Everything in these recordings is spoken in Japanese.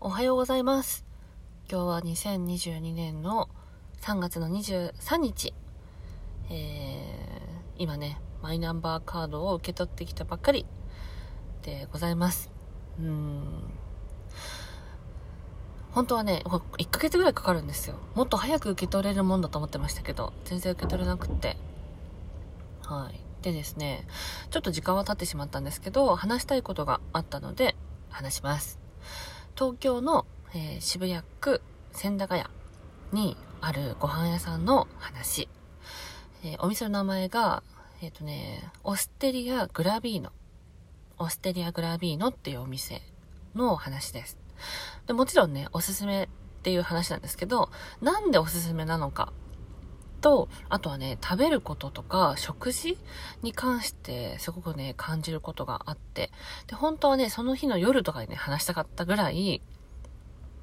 おはようございます。今日は2022年の3月の23日。えー、今ね、マイナンバーカードを受け取ってきたばっかりでございます。うん。本当はね、1ヶ月ぐらいかかるんですよ。もっと早く受け取れるもんだと思ってましたけど、全然受け取れなくって。はい。でですね、ちょっと時間は経ってしまったんですけど、話したいことがあったので、話します。東京の、えー渋谷区千駄ヶ谷にあるご飯屋さんの話。えーお店の名前が、えっ、とね、オステリアグラビーノ。オステリアグラビーノっていうお店の話です。でもちろんね、おすすめっていう話なんですけど、なんでおすすめなのかと、あとはね、食べることとか食事に関してすごくね、感じることがあって、で、本当はね、その日の夜とかにね、話したかったぐらい、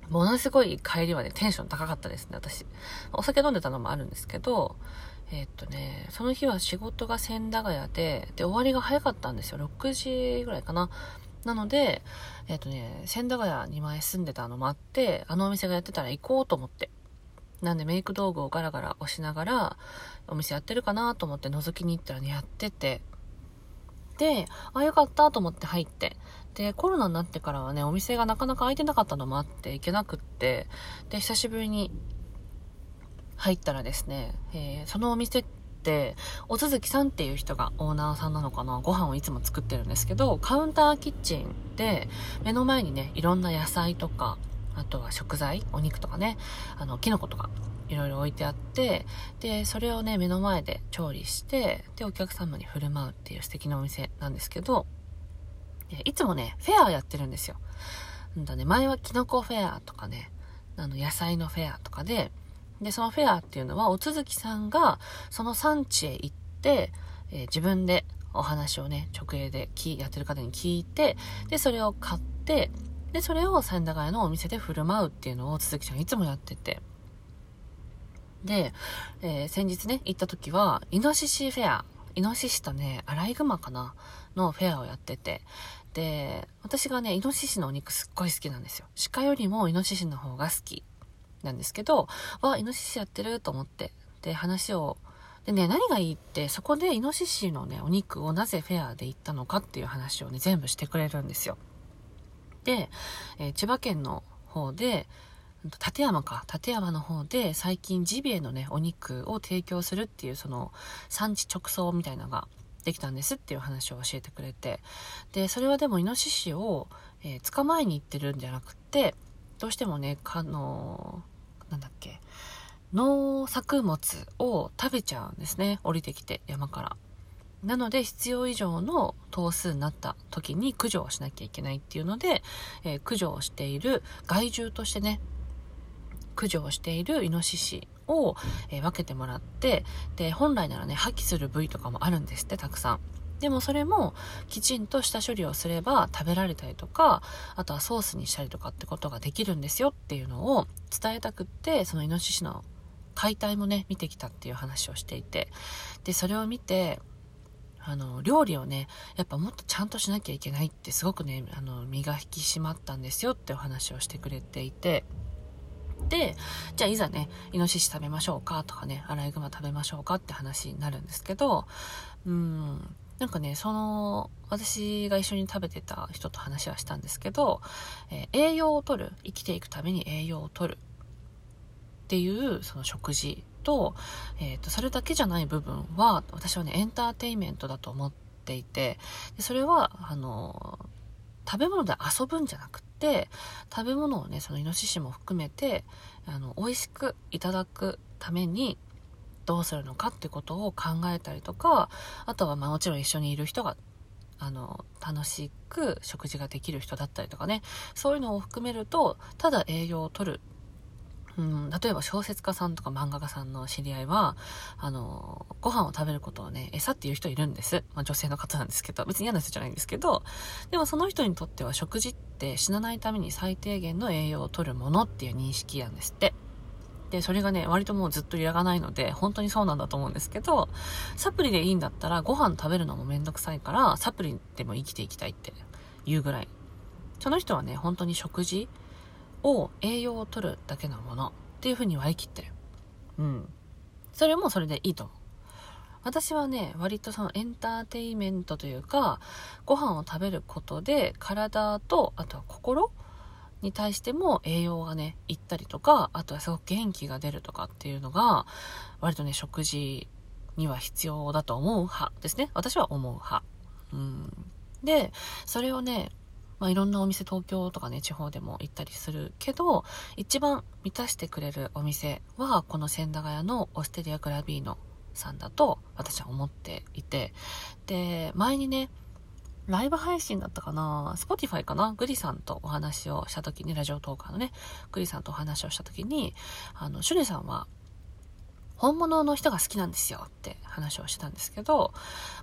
ものすごい帰りはね、テンション高かったですね、私。お酒飲んでたのもあるんですけど、えーっとね、その日は仕事が千駄ヶ谷で、で、終わりが早かったんですよ。6時ぐらいかな。なので、えっとね、千駄ヶ谷に前住んでたのもあって、あのお店がやってたら行こうと思って。なんでメイク道具をガラガラ押しながら、お店やってるかなと思って覗きに行ったらね、やってて。で、あ、よかったと思って入って。で、コロナになってからはね、お店がなかなか開いてなかったのもあって行けなくって、で、久しぶりに入ったらですね、えーそのお店って、お続きさんっていう人がオーナーさんなのかな？ご飯をいつも作ってるんですけど、カウンターキッチンで、目の前にね、いろんな野菜とか、あとは食材、お肉とかね、あの、キノコとか、いろいろ置いてあって、で、それをね、目の前で調理して、で、お客様に振る舞うっていう素敵なお店なんですけど、えいつもね、フェアやってるんですよ。んだね、前はキノコフェアとかね、あの、野菜のフェアとかで、で、そのフェアっていうのは、お続きさんが、その産地へ行って、えー自分でお話をね、直営で聞やってる方に聞いて、で、それを買って、で、それを千駄ヶ谷のお店で振る舞うっていうのを鈴木さんいつもやってて。で、えー先日ね、行った時は、イノシシフェア、イノシシとね、アライグマかなのフェアをやってて、で、私がね、イノシシのお肉すっごい好きなんですよ。鹿よりもイノシシの方が好きなんですけど、わ、イノシシやってると思って、で、話を、でね、何がいいって、そこでイノシシのね、お肉をなぜフェアで行ったのかっていう話をね、全部してくれるんですよ。で、えー千葉県の方で、立山か、立山の方で最近ジビエのね、お肉を提供するっていうその産地直送みたいなのができたんですっていう話を教えてくれて、で、それはでもイノシシを、えー捕まえに行ってるんじゃなくって、どうしてもね、かの、なんだっけ、農作物を食べちゃうんですね。降りてきて、山から。なので、必要以上の頭数になった時に駆除をしなきゃいけないっていうので、えー駆除をしている害獣としてね、駆除をしているイノシシを、えー分けてもらって、で、本来ならね、破棄する部位とかもあるんですって、たくさん。でもそれもきちんと下処理をすれば食べられたりとか、あとはソースにしたりとかってことができるんですよっていうのを伝えたくって、そのイノシシの解体もね、見てきたっていう話をしていて、で、それを見て、あの、料理をね、やっぱもっとちゃんとしなきゃいけないってすごくね、あの、身が引き締まったんですよってお話をしてくれていて、で、じゃあいざね、イノシシ食べましょうかとかね、アライグマ食べましょうかって話になるんですけど、うん、なんかね、その、私が一緒に食べてた人と話はしたんですけど、えー栄養を取る、生きていくために栄養を取るっていうその食事と、えっ、と、それだけじゃない部分は、私はね、エンターテインメントだと思っていて、でそれは、あの、食べ物で遊ぶんじゃなくて、食べ物をね、そのイノシシも含めて、あの、美味しくいただくために、どうするのかってことを考えたりとか、あとはまあもちろん一緒にいる人が、あの、楽しく食事ができる人だったりとかね、そういうのを含めると、ただ栄養を取る。うん、例えば小説家さんとか漫画家さんの知り合いは、あの、ご飯を食べることをね、餌っていう人いるんです。まあ女性の方なんですけど、別に嫌な人じゃないんですけど、でもその人にとっては食事って死なないために最低限の栄養を取るものっていう認識なんですって。で、それがね、割ともうずっと揺らがないので、本当にそうなんだと思うんですけど、サプリでいいんだったらご飯食べるのもめんどくさいから、サプリでも生きていきたいって言うぐらい。その人はね、本当に食事を栄養を取るだけのものっていうふうに割り切ってる。うん。それもそれでいいと思う。私はね、割とそのエンターテイメントというか、ご飯を食べることで体と、あとは心に対しても栄養がね、いったりとか、あとはすごく元気が出るとかっていうのが、割とね、食事には必要だと思う派ですね。私は思う派。うん。で、それをね、まあ、いろんなお店、東京とかね、地方でも行ったりするけど、一番満たしてくれるお店は、この千駄ヶ谷のオステリアグラビーノさんだと、私は思っていて、で、前にね、ライブ配信だったかな ?Spotify かなグリさんとお話をした時に、ラジオトーカーのね、グリさんとお話をした時に、あの、シュネさんは、本物の人が好きなんですよって話をしたんですけど、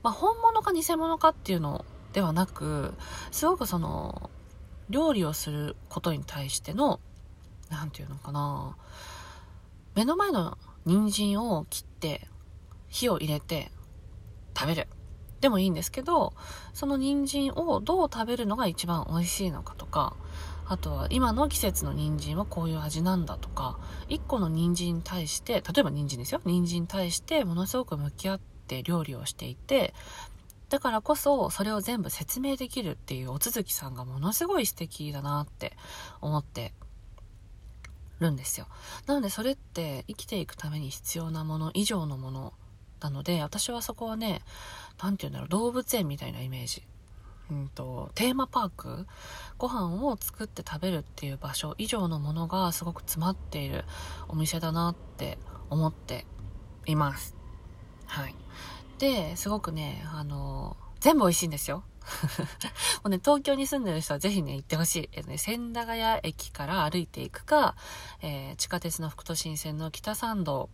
まあ、本物か偽物かっていうのではなく、すごくその、料理をすることに対しての、なんていうのかな、目の前の人参を切って、火を入れて食べる。でもいいんですけど、その人参をどう食べるのが一番美味しいのかとか、あとは今の季節の人参はこういう味なんだとか、1個の人参に対して、例えば人参ですよ。人参に対してものすごく向き合って料理をしていて、だからこそそれを全部説明できるっていうお続きさんがものすごい素敵だなって思ってるんですよ。なのでそれって生きていくために必要なもの以上のものなので私はそこはね、何て言うんだろう、動物園みたいなイメージ。うんと、テーマパーク？ご飯を作って食べるっていう場所以上のものがすごく詰まっているお店だなって思っています。はい。で、すごくね、あの、全部美味しいんですよ。もうね、東京に住んでる人はぜひね、行ってほしい。えっとね、千駄ヶ谷駅から歩いていくか、えー、地下鉄の副都心線の北参道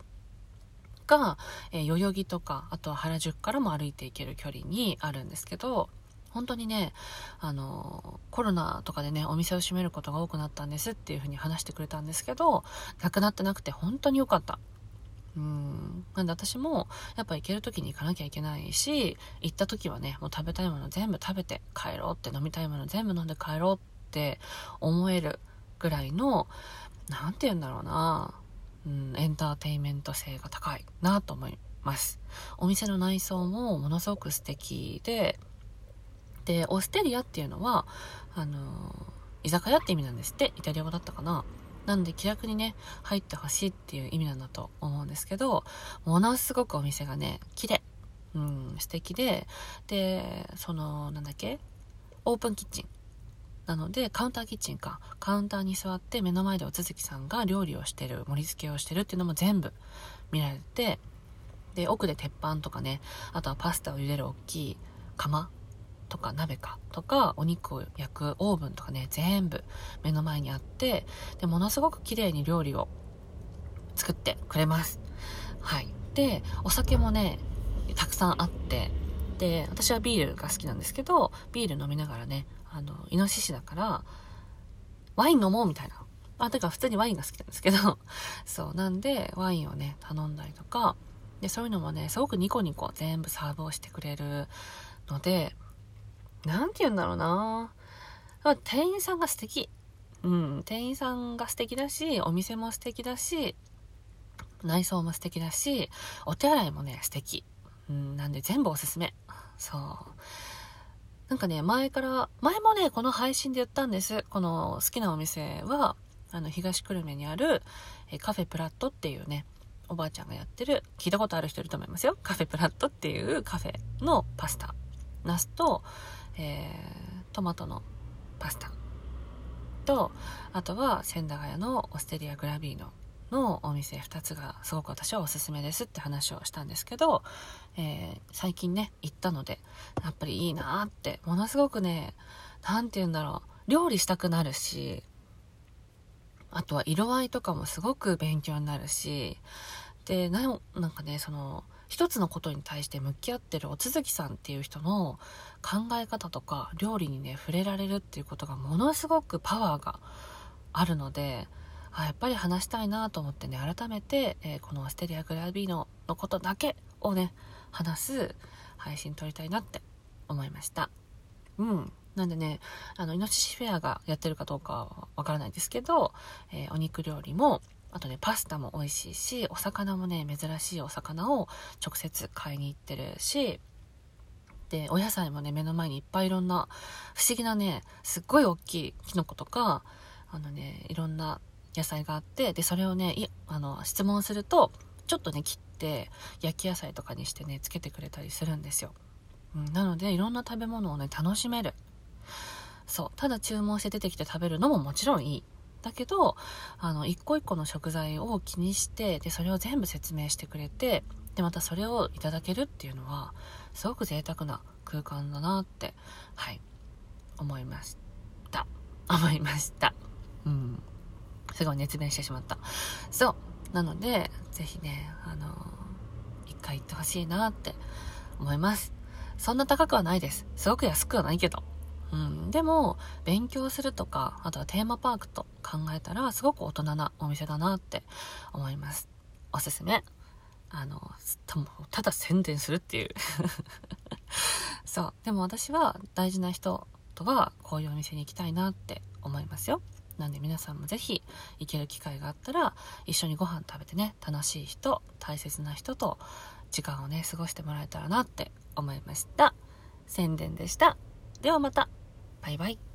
か、えー、代々木とか、あとは原宿からも歩いていける距離にあるんですけど、本当にね、あの、コロナとかでね、お店を閉めることが多くなったんですっていうふうに話してくれたんですけど、なくなってなくて本当に良かった。うん。なんで私も、やっぱ行ける時に行かなきゃいけないし、行った時はね、もう食べたいもの全部食べて帰ろうって、飲みたいもの全部飲んで帰ろうって思えるぐらいの、なんて言うんだろうな、うん、エンターテインメント性が高いなと思います。お店の内装もものすごく素敵で、で、オステリアっていうのは、あの、居酒屋って意味なんですって、イタリア語だったかな。なんで気楽にね、入ってほしいっていう意味なんだと思うんですけど、ものすごくお店がね、綺麗。うん、素敵で、で、その、なんだっけオープンキッチン。なので、カウンターキッチンか。カウンターに座って目の前でお続きさんが料理をしてる、盛り付けをしてるっていうのも全部見られて、で、奥で鉄板とかね、あとはパスタを茹でる大きい釜とか鍋かとかお肉を焼くオーブンとかね全部目の前にあってでものすごく綺麗に料理を作ってくれます。はい。でお酒もねたくさんあってで私はビールが好きなんですけどビール飲みながらねあのイノシシだからワイン飲もうみたいな。あ、てか普通にワインが好きなんですけど、そう、なんで、ワインをね、頼んだりとか、で、そういうのもね、すごくニコニコ全部サーブをしてくれるので、なんて言うんだろうな店員さんが素敵。うん、店員さんが素敵だし、お店も素敵だし、内装も素敵だし、お手洗いもね、素敵。うん、なんで全部おすすめ。そう。なんかね、前から、前もね、この配信で言ったんです。この好きなお店は、あの、東久留米にある、えカフェプラットっていうね、おばあちゃんがやってる、聞いたことある人いると思いますよ。カフェプラットっていうカフェのパスタ。ナスと、えー、トマトのパスタ。とあとは千駄ヶ谷のオステリアグラビーノのお店2つがすごく私はおすすめですって話をしたんですけど、えー、最近ね行ったのでやっぱりいいなってものすごくね何て言うんだろう料理したくなるしあとは色合いとかもすごく勉強になるしでなんかねその一つのことに対して向き合ってるお続きさんっていう人の考え方とか料理にね触れられるっていうことがものすごくパワーがあるのであやっぱり話したいなと思ってね改めて、えー、このステリア・グラビーノのことだけをね話す配信撮りたいなって思いました。うん。なんでね、あの、イノシシフェアがやってるかどうかはわからないですけど、えー、お肉料理も、あとね、パスタも美味しいし、お魚もね、珍しいお魚を直接買いに行ってるし、で、お野菜もね、目の前にいっぱいいろんな、不思議なね、すっごい大きいキノコとか、あのね、いろんな野菜があって、で、それをね、いあの、質問すると、ちょっとね、切って、焼き野菜とかにしてね、つけてくれたりするんですよ。うん、なので、いろんな食べ物をね、楽しめる。そう。ただ注文して出てきて食べるのももちろんいい。だけど、あの、一個一個の食材を気にして、で、それを全部説明してくれて、で、またそれをいただけるっていうのは、すごく贅沢な空間だなって、はい、思いました。思いました。うん。すごい熱弁してしまった。そう。なので、ぜひね、あの一回行ってほしいなって思います。そんな高くはないです。すごく安くはないけど。うん。でも、勉強するとか、あとはテーマパークと考えたら、すごく大人なお店だなって思います。おすすめ。あの、ただ宣伝するっていう そう。でも私は大事な人とはこういうお店に行きたいなって思いますよ。なんで皆さんもぜひ行ける機会があったら一緒にご飯食べてね、楽しい人、大切な人と時間をね、過ごしてもらえたらなって思いました。宣伝でした。ではまた。バイバイ。